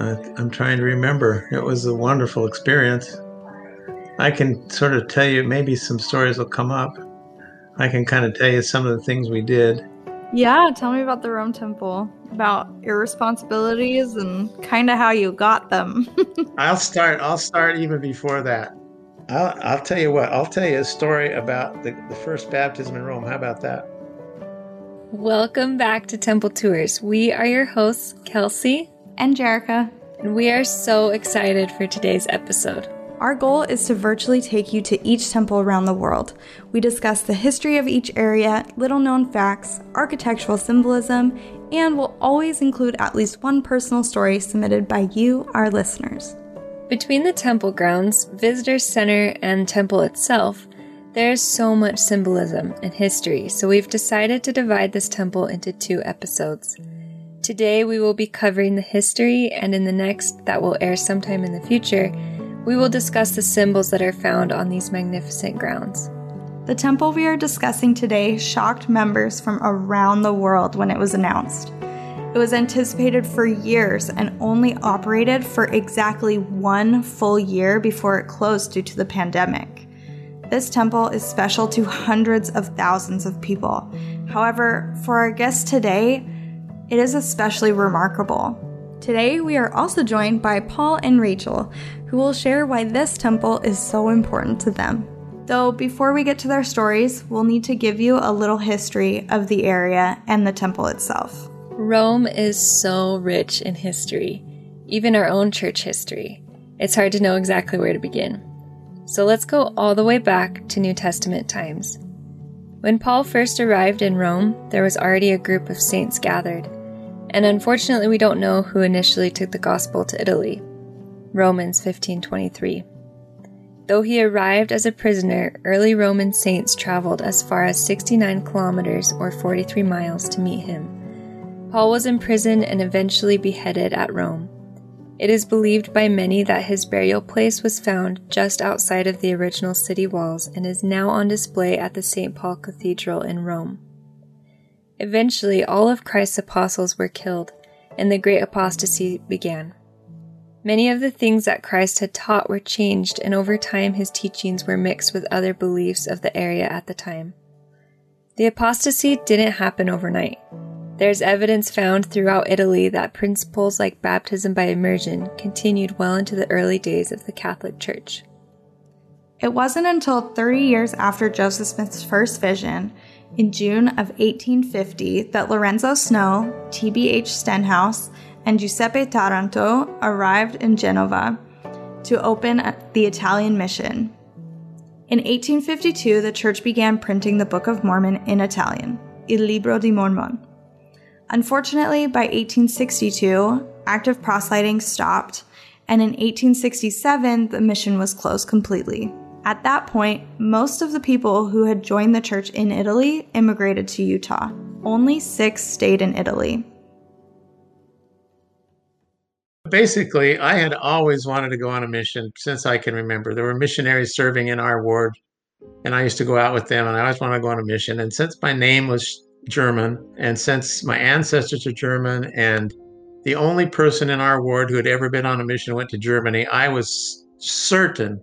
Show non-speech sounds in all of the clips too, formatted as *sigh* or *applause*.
I'm trying to remember. It was a wonderful experience. I can sort of tell you, maybe some stories will come up. I can kind of tell you some of the things we did. Yeah, tell me about the Rome Temple, about your responsibilities and kind of how you got them. *laughs* I'll start. I'll start even before that. I'll, I'll tell you what. I'll tell you a story about the, the first baptism in Rome. How about that? Welcome back to Temple Tours. We are your hosts, Kelsey and Jerica, and we are so excited for today's episode. Our goal is to virtually take you to each temple around the world. We discuss the history of each area, little known facts, architectural symbolism, and will always include at least one personal story submitted by you, our listeners. Between the temple grounds, visitor center, and temple itself, there's so much symbolism and history, so we've decided to divide this temple into two episodes. Today we will be covering the history, and in the next, that will air sometime in the future, we will discuss the symbols that are found on these magnificent grounds. The temple we are discussing today shocked members from around the world when it was announced. It was anticipated for years and only operated for exactly one full year before it closed due to the pandemic. This temple is special to hundreds of thousands of people. However, for our guests today, it is especially remarkable. Today, we are also joined by Paul and Rachel, who will share why this temple is so important to them. Though, before we get to their stories, we'll need to give you a little history of the area and the temple itself. Rome is so rich in history, even our own church history. It's hard to know exactly where to begin. So let's go all the way back to New Testament times. When Paul first arrived in Rome, there was already a group of saints gathered, and unfortunately we don't know who initially took the gospel to Italy. Romans 15:23. Though he arrived as a prisoner, early Roman saints traveled as far as 69 kilometers or 43 miles to meet him. Paul was imprisoned and eventually beheaded at Rome. It is believed by many that his burial place was found just outside of the original city walls and is now on display at the St. Paul Cathedral in Rome. Eventually, all of Christ's apostles were killed, and the great apostasy began. Many of the things that Christ had taught were changed, and over time his teachings were mixed with other beliefs of the area at the time. The apostasy didn't happen overnight. There's evidence found throughout Italy that principles like baptism by immersion continued well into the early days of the Catholic Church. It wasn't until 30 years after Joseph Smith's first vision, in June of 1850, that Lorenzo Snow, T.B.H. Stenhouse, and Giuseppe Taranto arrived in Genova to open the Italian mission. In 1852, the church began printing the Book of Mormon in Italian, Il Libro di Mormon. Unfortunately, by 1862, active proselyting stopped, and in 1867, the mission was closed completely. At that point, most of the people who had joined the church in Italy immigrated to Utah. Only six stayed in Italy. Basically, I had always wanted to go on a mission since I can remember. There were missionaries serving in our ward, and I used to go out with them, and I always wanted to go on a mission. And since my name was German. And since my ancestors are German and the only person in our ward who had ever been on a mission went to Germany, I was certain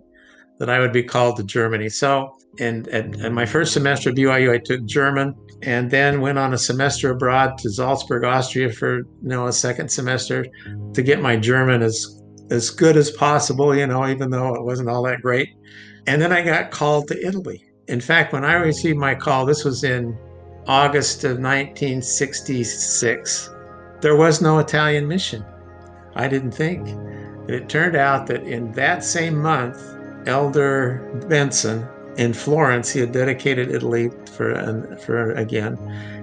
that I would be called to Germany. So, in, in, my first semester at BYU, I took German and then went on a semester abroad to Salzburg, Austria for you know a second semester to get my German as as good as possible, you know, even though it wasn't all that great. And then I got called to Italy. In fact, when I received my call, this was in August of 1966. There was no Italian mission. I didn't think. And it turned out that in that same month, Elder Benson in Florence, he had dedicated Italy for, for again,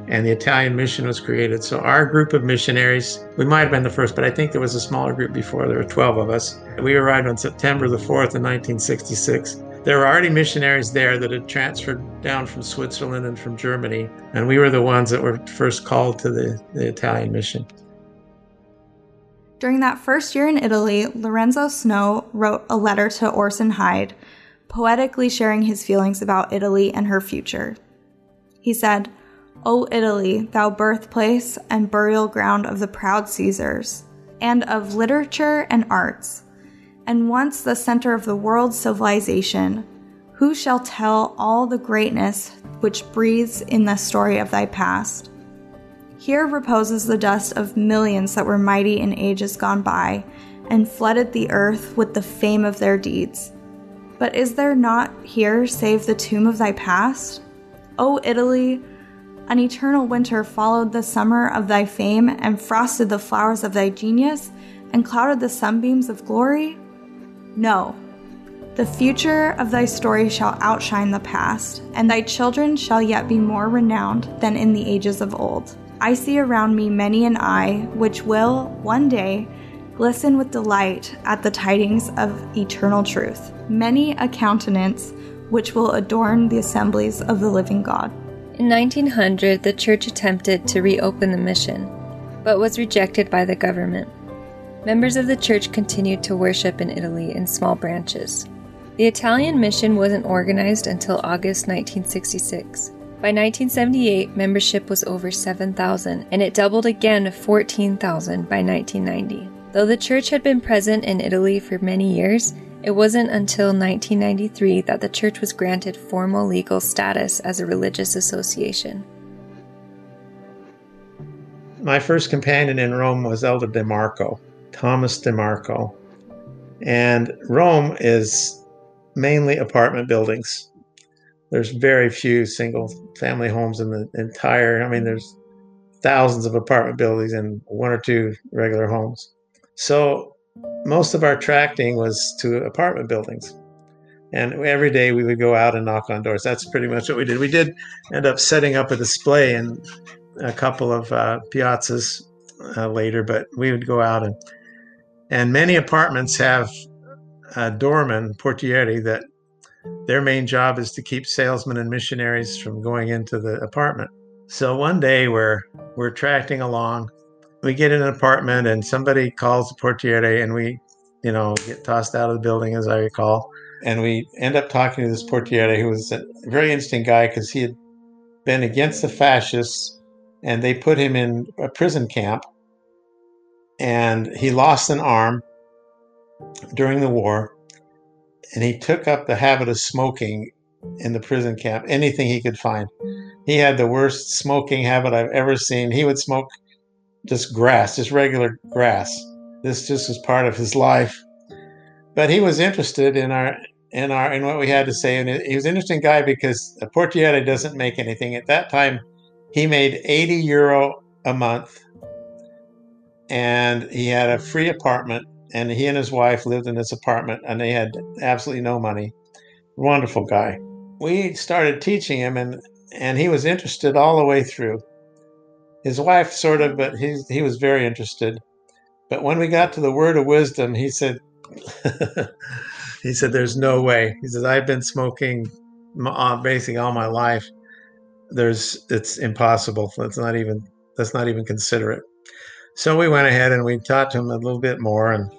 and the Italian mission was created. So our group of missionaries, we might have been the first, but I think there was a smaller group before. There were 12 of us. We arrived on September the 4th in 1966 there were already missionaries there that had transferred down from Switzerland and from Germany, and we were the ones that were first called to the, the Italian mission. During that first year in Italy, Lorenzo Snow wrote a letter to Orson Hyde, poetically sharing his feelings about Italy and her future. He said, O Italy, thou birthplace and burial ground of the proud Caesars, and of literature and arts, and once the center of the world's civilization, who shall tell all the greatness which breathes in the story of thy past? Here reposes the dust of millions that were mighty in ages gone by, and flooded the earth with the fame of their deeds. But is there not here save the tomb of thy past? O Italy, an eternal winter followed the summer of thy fame, and frosted the flowers of thy genius, and clouded the sunbeams of glory? No. The future of thy story shall outshine the past, and thy children shall yet be more renowned than in the ages of old. I see around me many an eye which will, one day, glisten with delight at the tidings of eternal truth, many a countenance which will adorn the assemblies of the living God. In 1900, the church attempted to reopen the mission, but was rejected by the government. Members of the church continued to worship in Italy in small branches. The Italian mission wasn't organized until August 1966. By 1978, membership was over 7,000, and it doubled again to 14,000 by 1990. Though the church had been present in Italy for many years, it wasn't until 1993 that the church was granted formal legal status as a religious association. My first companion in Rome was Elder DeMarco, Thomas DeMarco. And Rome is mainly apartment buildings. There's very few single family homes in the entire, I mean, there's thousands of apartment buildings and one or two regular homes. So most of our tracting was to apartment buildings. And every day we would go out and knock on doors. That's pretty much what we did. We did end up setting up a display in a couple of uh, piazzas uh, later, but we would go out and and many apartments have a doorman, portieri, that their main job is to keep salesmen and missionaries from going into the apartment. So one day we're we're tracking along we get in an apartment and somebody calls the portiere and we, you know, get tossed out of the building, as I recall. And we end up talking to this portiere who was a very interesting guy because he had been against the fascists and they put him in a prison camp. And he lost an arm during the war. And he took up the habit of smoking in the prison camp, anything he could find. He had the worst smoking habit I've ever seen. He would smoke just grass, just regular grass. This just was part of his life. But he was interested in our in our in what we had to say, and he was an interesting guy because a portiere doesn't make anything. At that time, he made 80 euro a month, and he had a free apartment. And he and his wife lived in this apartment, and they had absolutely no money. Wonderful guy. We started teaching him, and and he was interested all the way through his wife sort of, but he he was very interested. But when we got to the word of wisdom, he said, *laughs* he said, "There's no way." He says, "I've been smoking uh, basically all my life. There's it's impossible. Let's not even let's not even consider it." So we went ahead and we talked to him a little bit more, and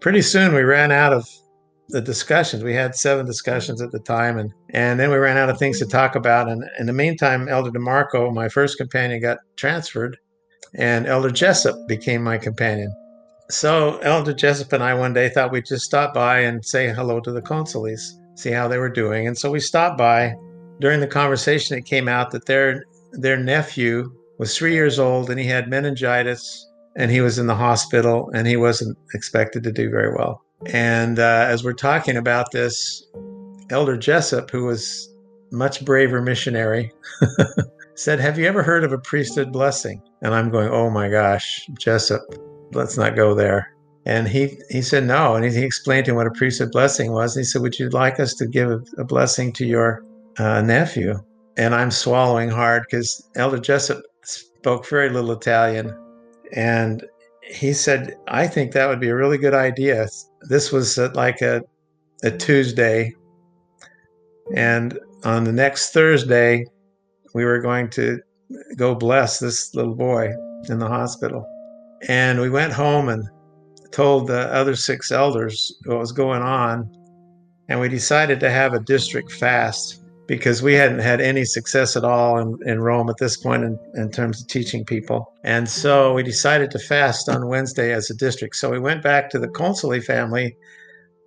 pretty soon we ran out of the discussions. We had seven discussions at the time, and and then we ran out of things to talk about. And in the meantime, Elder DeMarco, my first companion, got transferred, and Elder Jessup became my companion. So Elder Jessup and I one day thought we'd just stop by and say hello to the Consolis, see how they were doing. And so we stopped by. During the conversation, it came out that their their nephew was three years old and he had meningitis and he was in the hospital and he wasn't expected to do very well. And uh, as we're talking about this, Elder Jessup, who was much braver missionary, *laughs* said, Have you ever heard of a priesthood blessing? And I'm going, Oh my gosh, Jessup, let's not go there. And he, he said, No. And he, he explained to him what a priesthood blessing was. And he said, Would you like us to give a, a blessing to your uh, nephew? And I'm swallowing hard because Elder Jessup spoke very little Italian. And he said, I think that would be a really good idea. This was uh, like a, a Tuesday. And on the next Thursday, we were going to go bless this little boy in the hospital. And we went home and told the other six elders what was going on. And we decided to have a district fast because we hadn't had any success at all in, in Rome at this point in, in terms of teaching people. And so we decided to fast on Wednesday as a district. So we went back to the Consoli family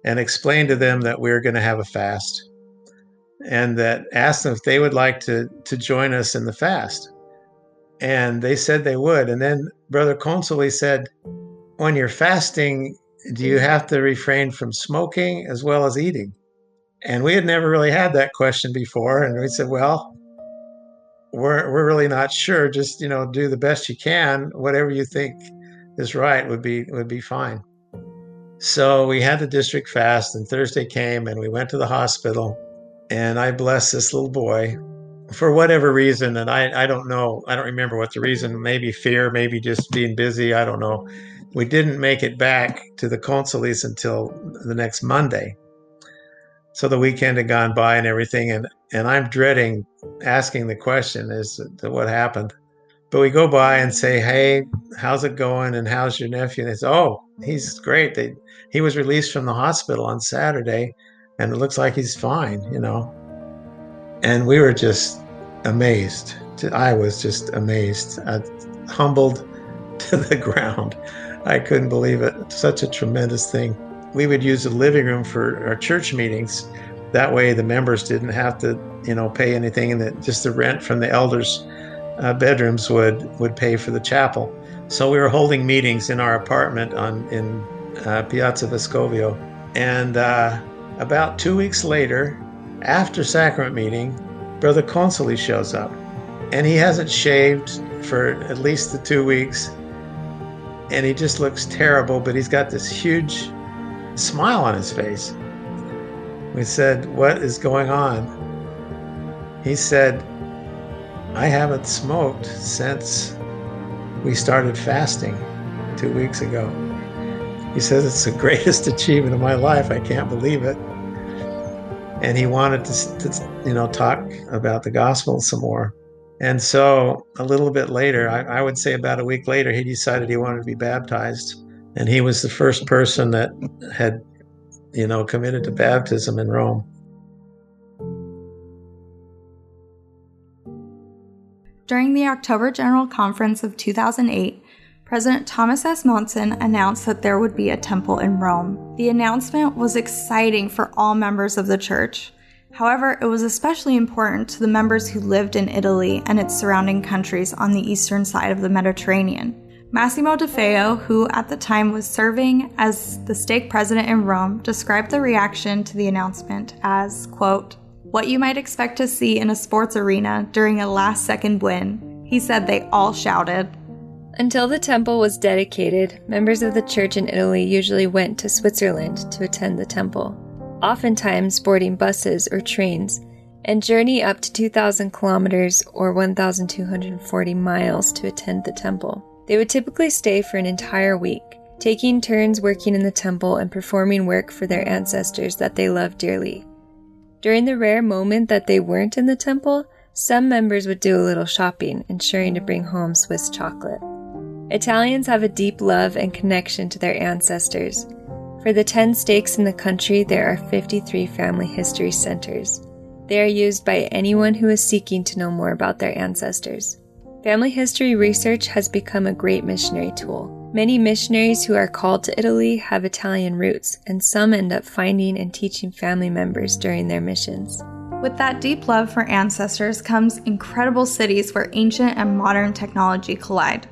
and explained to them that we were going to have a fast and that asked them if they would like to, to join us in the fast. And they said they would. And then Brother Consoli said, When you're fasting, do you have to refrain from smoking as well as eating? And we had never really had that question before. And we said, well, we're, we're really not sure. Just, you know, do the best you can. Whatever you think is right would be, would be fine. So we had the district fast and Thursday came and we went to the hospital and I blessed this little boy for whatever reason. And I, I don't know, I don't remember what the reason, maybe fear, maybe just being busy. I don't know. We didn't make it back to the Consolis until the next Monday so the weekend had gone by and everything and and i'm dreading asking the question is what happened. But we go by and say hey how's it going? And how's your nephew? And they say oh he's great. They, he was released from the hospital on saturday and it looks like he's fine you know. And we were just amazed. I was just amazed. Uh, humbled *laughs* to the ground. I couldn't believe it. Such a tremendous thing we would use the living room for our church meetings. That way, the members didn't have to, you know, pay anything, and that just the rent from the elders' uh, bedrooms would would pay for the chapel. So we were holding meetings in our apartment on in uh, Piazza Vescovio, and uh, about two weeks later, after sacrament meeting, Brother Consoli shows up, and he hasn't shaved for at least the two weeks, and he just looks terrible. But he's got this huge smile on his face. We said, What is going on? He said, I haven't smoked since we started fasting two weeks ago. He says, It's the *laughs* greatest achievement of my life. I can't believe it. And he wanted to, to you know, talk about the gospel some more. And so a little bit later, I, I would say about a week later, he decided he wanted to be baptized and he was the first person that had, you know, committed to baptism in Rome. During the October General Conference of 2008, President Thomas S. Monson announced that there would be a temple in Rome. The announcement was exciting for all members of the church. However, it was especially important to the members who lived in Italy and its surrounding countries on the eastern side of the Mediterranean. Massimo De Feo, who at the time was serving as the stake president in Rome, described the reaction to the announcement as, quote, what you might expect to see in a sports arena during a last second win. He said they all shouted. Until the temple was dedicated, members of the church in Italy usually went to Switzerland to attend the temple, oftentimes boarding buses or trains, and journey up to 2,000 kilometers or 1,240 miles to attend the temple. They would typically stay for an entire week, taking turns working in the temple and performing work for their ancestors that they loved dearly. During the rare moment that they weren't in the temple, some members would do a little shopping, ensuring to bring home Swiss chocolate. Italians have a deep love and connection to their ancestors. For the 10 stakes in the country, there are 53 family history centers. They are used by anyone who is seeking to know more about their ancestors. Family history research has become a great missionary tool. Many missionaries who are called to Italy have Italian roots, and some end up finding and teaching family members during their missions. With that deep love for ancestors comes incredible cities where ancient and modern technology collide.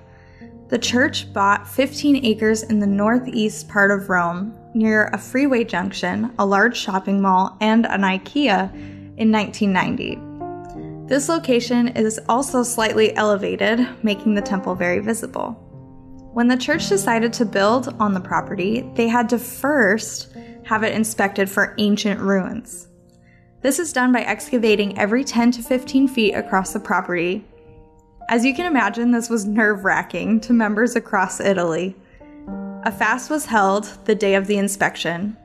The church bought 15 acres in the northeast part of Rome, near a freeway junction, a large shopping mall, and an IKEA in 1990. This location is also slightly elevated, making the temple very visible. When the church decided to build on the property, they had to first have it inspected for ancient ruins. This is done by excavating every 10 to 15 feet across the property. As you can imagine, this was nerve wracking to members across Italy. A fast was held the day of the inspection,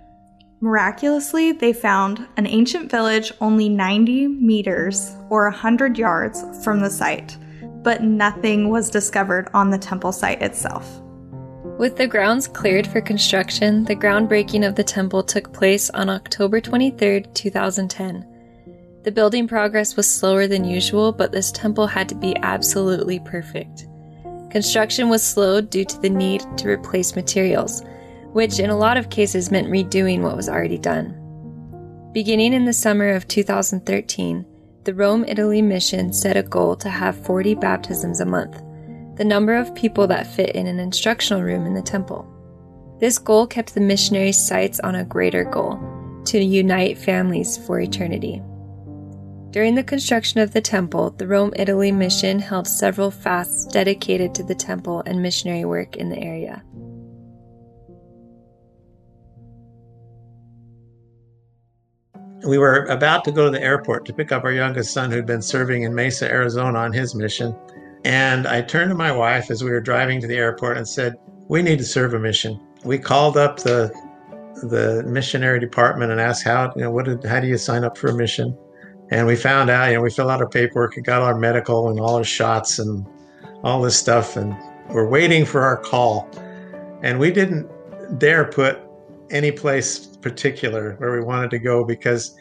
Miraculously, they found an ancient village only 90 meters or 100 yards from the site, but nothing was discovered on the temple site itself. With the grounds cleared for construction, the groundbreaking of the temple took place on October 23, 2010. The building progress was slower than usual, but this temple had to be absolutely perfect. Construction was slowed due to the need to replace materials, which in a lot of cases meant redoing what was already done. Beginning in the summer of 2013, the Rome, Italy mission set a goal to have 40 baptisms a month, the number of people that fit in an instructional room in the temple. This goal kept the missionaries' sights on a greater goal to unite families for eternity. During the construction of the temple, the Rome, Italy mission held several fasts dedicated to the temple and missionary work in the area. We were about to go to the airport to pick up our youngest son who'd been serving in Mesa, Arizona on his mission. And I turned to my wife as we were driving to the airport and said, We need to serve a mission. We called up the the missionary department and asked how you know what did, how do you sign up for a mission and we found out you know we filled out our paperwork and got our medical and all our shots and all this stuff and we're waiting for our call and we didn't dare put any place particular where we wanted to go because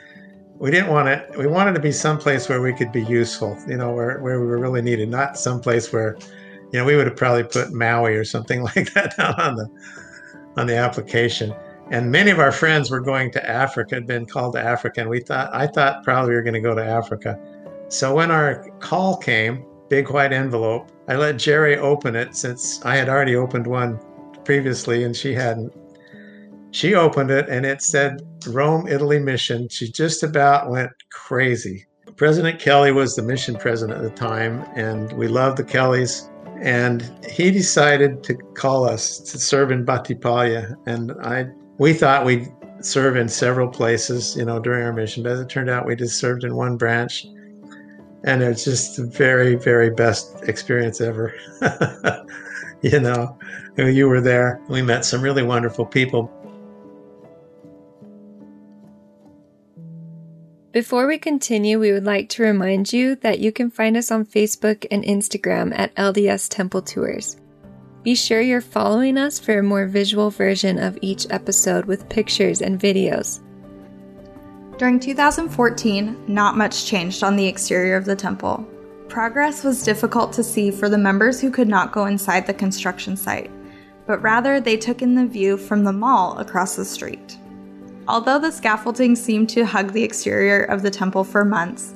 we didn't want it we wanted to be someplace where we could be useful you know where, where we were really needed not someplace where you know we would have probably put maui or something *laughs* like that down on the on the application and many of our friends were going to Africa, had been called to Africa, and we thought I thought probably we were going to go to Africa. So when our call came, big white envelope, I let Jerry open it since I had already opened one previously and she hadn't. She opened it and it said Rome, Italy mission. She just about went crazy. President Kelly was the mission president at the time, and we loved the Kellys. And he decided to call us to serve in Battipaglia. And I we thought we'd serve in several places, you know, during our mission, but as it turned out, we just served in one branch. And it's just the very, very best experience ever. *laughs* you know, you were there. We met some really wonderful people. Before we continue, we would like to remind you that you can find us on Facebook and Instagram at LDS Temple Tours. Be sure you're following us for a more visual version of each episode with pictures and videos. During 2014, not much changed on the exterior of the temple. Progress was difficult to see for the members who could not go inside the construction site, but rather they took in the view from the mall across the street. Although the scaffolding seemed to hug the exterior of the temple for months,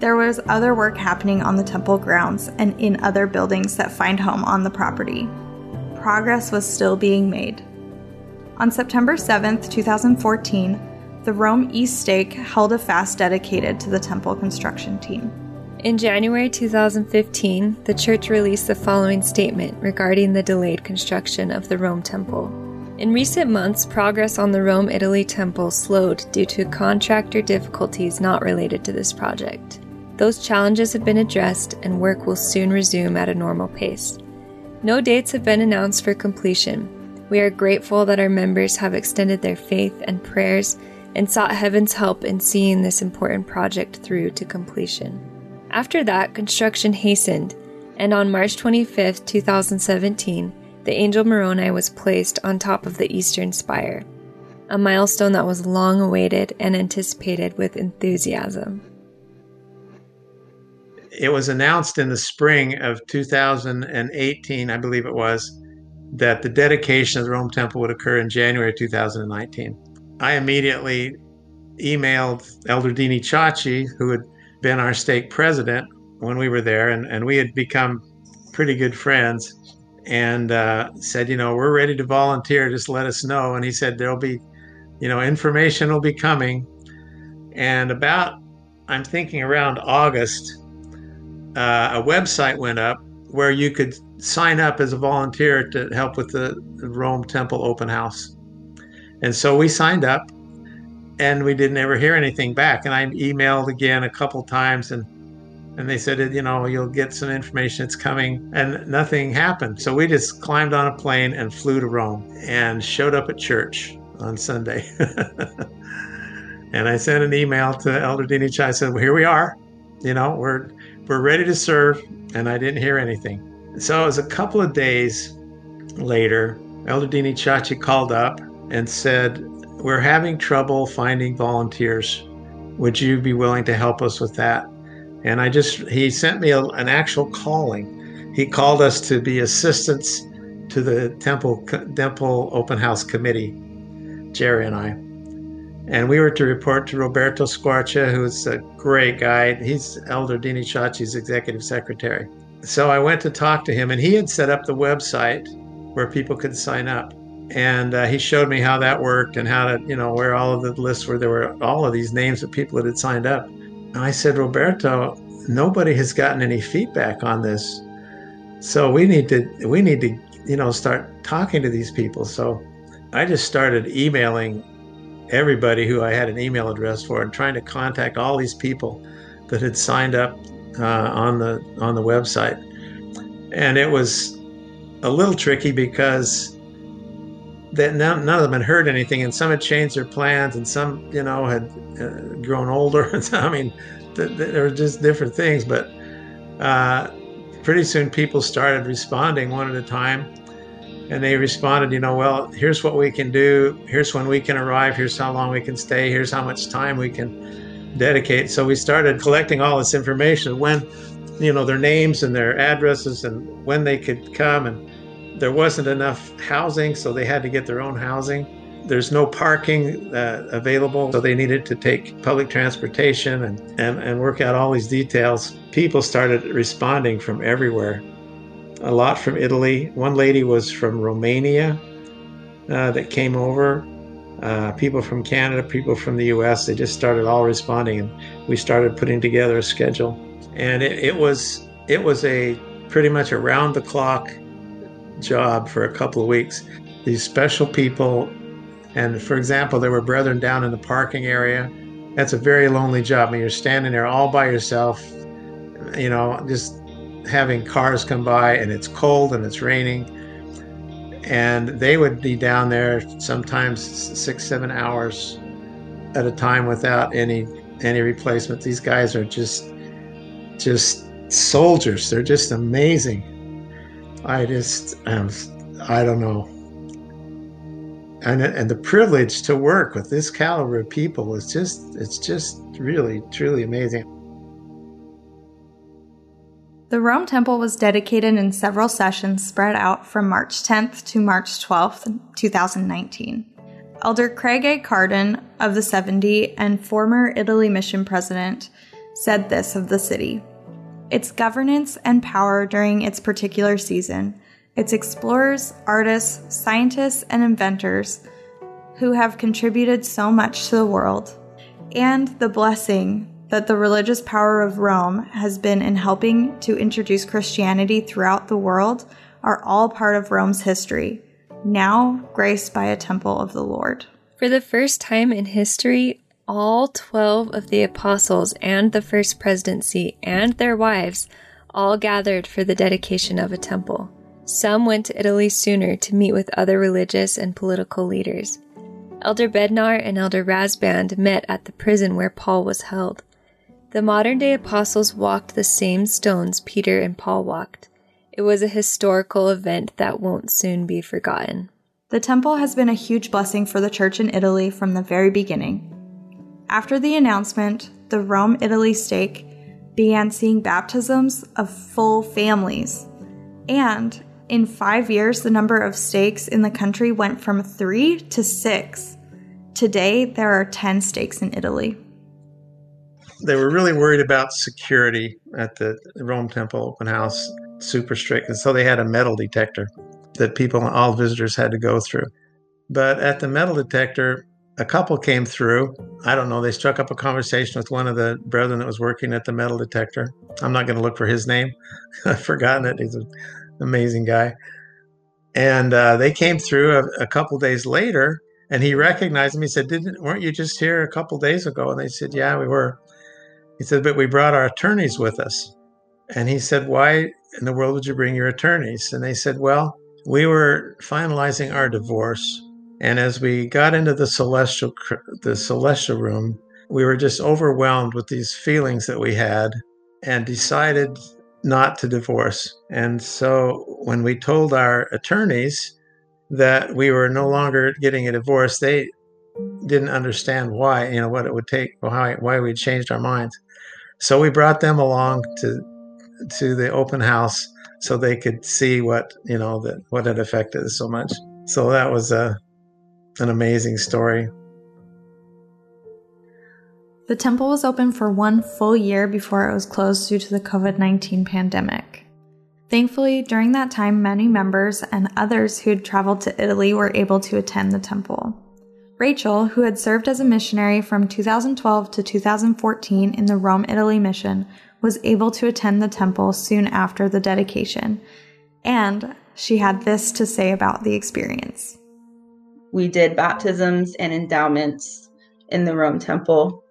there was other work happening on the temple grounds and in other buildings that find home on the property progress was still being made. On September 7, 2014, the Rome East Stake held a fast dedicated to the temple construction team. In January 2015, the church released the following statement regarding the delayed construction of the Rome Temple. In recent months, progress on the Rome Italy Temple slowed due to contractor difficulties not related to this project. Those challenges have been addressed, and work will soon resume at a normal pace. No dates have been announced for completion. We are grateful that our members have extended their faith and prayers and sought heaven's help in seeing this important project through to completion. After that, construction hastened, and on March 25, 2017, the Angel Moroni was placed on top of the eastern spire, a milestone that was long awaited and anticipated with enthusiasm it was announced in the spring of 2018, I believe it was, that the dedication of the Rome Temple would occur in January 2019. I immediately emailed Elder Dini Ciacci, who had been our stake president when we were there, and, and we had become pretty good friends, and uh, said, you know, we're ready to volunteer. Just let us know. And he said, there'll be, you know, information will be coming. And about, I'm thinking around August, uh, a website went up where you could sign up as a volunteer to help with the Rome Temple open house. And so we signed up and we didn't ever hear anything back. And I emailed again a couple times and and they said, you know, you'll get some information, it's coming. And nothing happened. So we just climbed on a plane and flew to Rome and showed up at church on Sunday. *laughs* and I sent an email to Elder Dini Ciacci. I said, well, here we are. You know, we're we're ready to serve, and I didn't hear anything. So it was a couple of days later, Elder Dini Ciacci called up and said, We're having trouble finding volunteers. Would you be willing to help us with that? And I just, he sent me a, an actual calling. He called us to be assistants to the temple temple open house committee, Jerry and I. And we were to report to Roberto Squarcia, who's a great guy. He's Elder Dini Ciacci's executive secretary. So I went to talk to him, and he had set up the website where people could sign up. And uh, he showed me how that worked and how to, you know, where all of the lists were. there were all of these names of people that had signed up. And I said, Roberto, nobody has gotten any feedback on this. So we need to we need to you know, start talking to these people. So I just started emailing everybody who I had an email address for and trying to contact all these people that had signed up uh, on the on the website. And it was a little tricky because that none, none of them had heard anything, and some had changed their plans, and some, you know, had uh, grown older. *laughs* I mean, th- th- there were just different things, but uh, pretty soon people started responding one at a time. And they responded, you know, well, here's what we can do. Here's when we can arrive. Here's how long we can stay. Here's how much time we can dedicate. So we started collecting all this information when, you know, their names and their addresses and when they could come. And there wasn't enough housing, so they had to get their own housing. There's no parking uh, available, so they needed to take public transportation and, and, and work out all these details. People started responding from everywhere. A lot from Italy. One lady was from Romania uh, that came over. Uh, people from Canada, people from the US, they just started all responding, and we started putting together a schedule. And it, it was it was a pretty much around the clock job for a couple of weeks. These special people and for example, there were brethren down in the parking area. That's a very lonely job. I mean, you're standing there all by yourself, you know, just having cars come by and it's cold and it's raining. And they would be down there sometimes six, seven hours at a time without any any replacement. These guys are just just soldiers. They're just amazing. I just um, I don't know and and the privilege to work with this caliber of people is just it's just really truly amazing. The Rome Temple was dedicated in several sessions spread out from March 10th to March 12th, 2019. Elder Craig A. Cardon of the 70 and former Italy mission president said this of the city Its governance and power during its particular season. Its explorers, artists, scientists, and inventors who have contributed so much to the world, and the blessing that the religious power of Rome has been in helping to introduce Christianity throughout the world are all part of Rome's history, now graced by a temple of the Lord. For the first time in history, all 12 of the apostles and the first presidency and their wives all gathered for the dedication of a temple. Some went to Italy sooner to meet with other religious and political leaders. Elder Bednar and Elder Rasband met at the prison where Paul was held. The modern day apostles walked the same stones Peter and Paul walked. It was a historical event that won't soon be forgotten. The temple has been a huge blessing for the church in Italy from the very beginning. After the announcement, the Rome Italy stake began seeing baptisms of full families. And in five years, the number of stakes in the country went from three to six. Today, there are 10 stakes in Italy. They were really worried about security at the Rome Temple open house, super strict. And so they had a metal detector that people, all visitors had to go through. But at the metal detector, a couple came through. I don't know. They struck up a conversation with one of the brethren that was working at the metal detector. I'm not going to look for his name. *laughs* I've forgotten it. He's an amazing guy. And uh, they came through a, a couple days later, and he recognized me. He said, "Didn't weren't you just here a couple days ago?" And they said, "Yeah, we were." He said, "But we brought our attorneys with us." And he said, "Why in the world would you bring your attorneys?" And they said, "Well, we were finalizing our divorce, and as we got into the celestial the celestial room, we were just overwhelmed with these feelings that we had, and decided not to divorce. And so when we told our attorneys that we were no longer getting a divorce, they didn't understand why, you know, what it would take, why why we changed our minds. So we brought them along to to the open house so they could see what you know that what had affected us so much. So that was a an amazing story. The temple was open for one full year before it was closed due to the COVID 19 pandemic. Thankfully, during that time, many members and others who had traveled to Italy were able to attend the temple. Rachel, who had served as a missionary from 2012 to 2014 in the Rome, Italy mission, was able to attend the temple soon after the dedication. And she had this to say about the experience. We did baptisms and endowments in the Rome temple.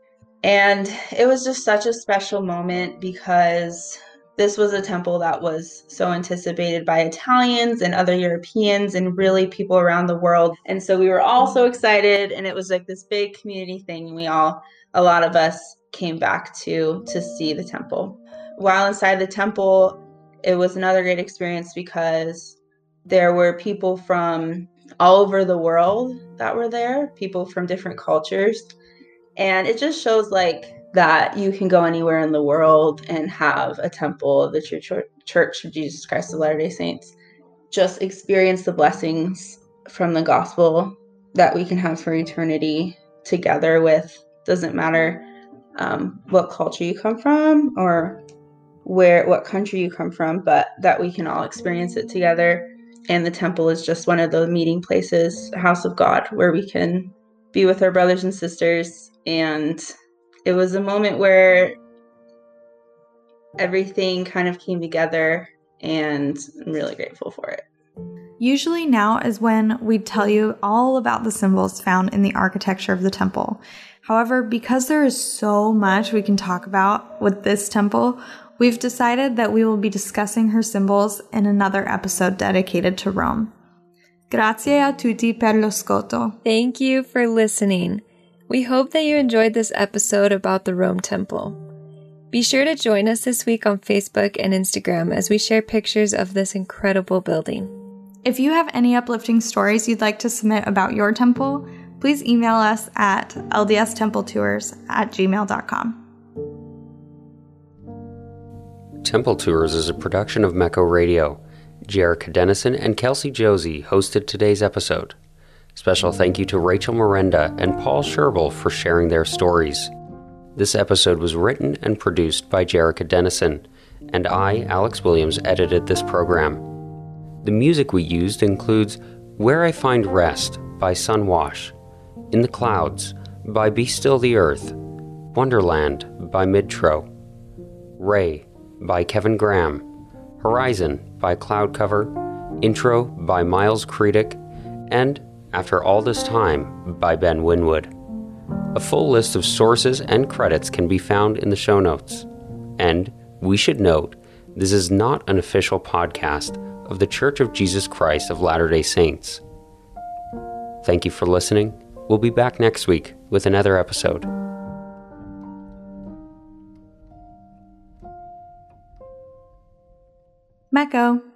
And it was just such a special moment because this was a temple that was so anticipated by Italians and other Europeans and really people around the world. And so we were all so excited and it was like this big community thing and we all a lot of us came back to to see the temple. While inside the temple, it was another great experience because there were people from all over the world that were there, people from different cultures. And it just shows like that you can go anywhere in the world and have a temple of the Church, Church of Jesus Christ of Latter day Saints. Just experience the blessings from the gospel that we can have for eternity together with, doesn't matter um, what culture you come from or where what country you come from, but that we can all experience it together. And the temple is just one of the meeting places, house of God, where we can be with our brothers and sisters and it was a moment where everything kind of came together and I'm really grateful for it. Usually, now is when we tell you all about the symbols found in the architecture of the temple. However, because there is so much we can talk about with this temple, we've decided that we will be discussing her symbols in another episode dedicated to Rome. Grazie a tutti per lo scoto. Thank you for listening. We hope that you enjoyed this episode about the Rome Temple. Be sure to join us this week on Facebook and Instagram as we share pictures of this incredible building. If you have any uplifting stories you'd like to submit about your temple, please email us at ldstempletours at gmail.com. Temple Tours is a production of Mecco Radio. Jerica Dennison and Kelsey Josie hosted today's episode. Special thank you to Rachel Miranda and Paul Sherbel for sharing their stories. This episode was written and produced by Jerica Dennison, and I, Alex Williams, edited this program. The music we used includes Where I Find Rest by Sunwash, In the Clouds by Be Still the Earth, Wonderland by Midtro, Ray by Kevin Graham, Horizon by Cloud Cover, Intro by Miles Creedick, and after All This Time by Ben Winwood. A full list of sources and credits can be found in the show notes. And we should note, this is not an official podcast of The Church of Jesus Christ of Latter day Saints. Thank you for listening. We'll be back next week with another episode. Mecco.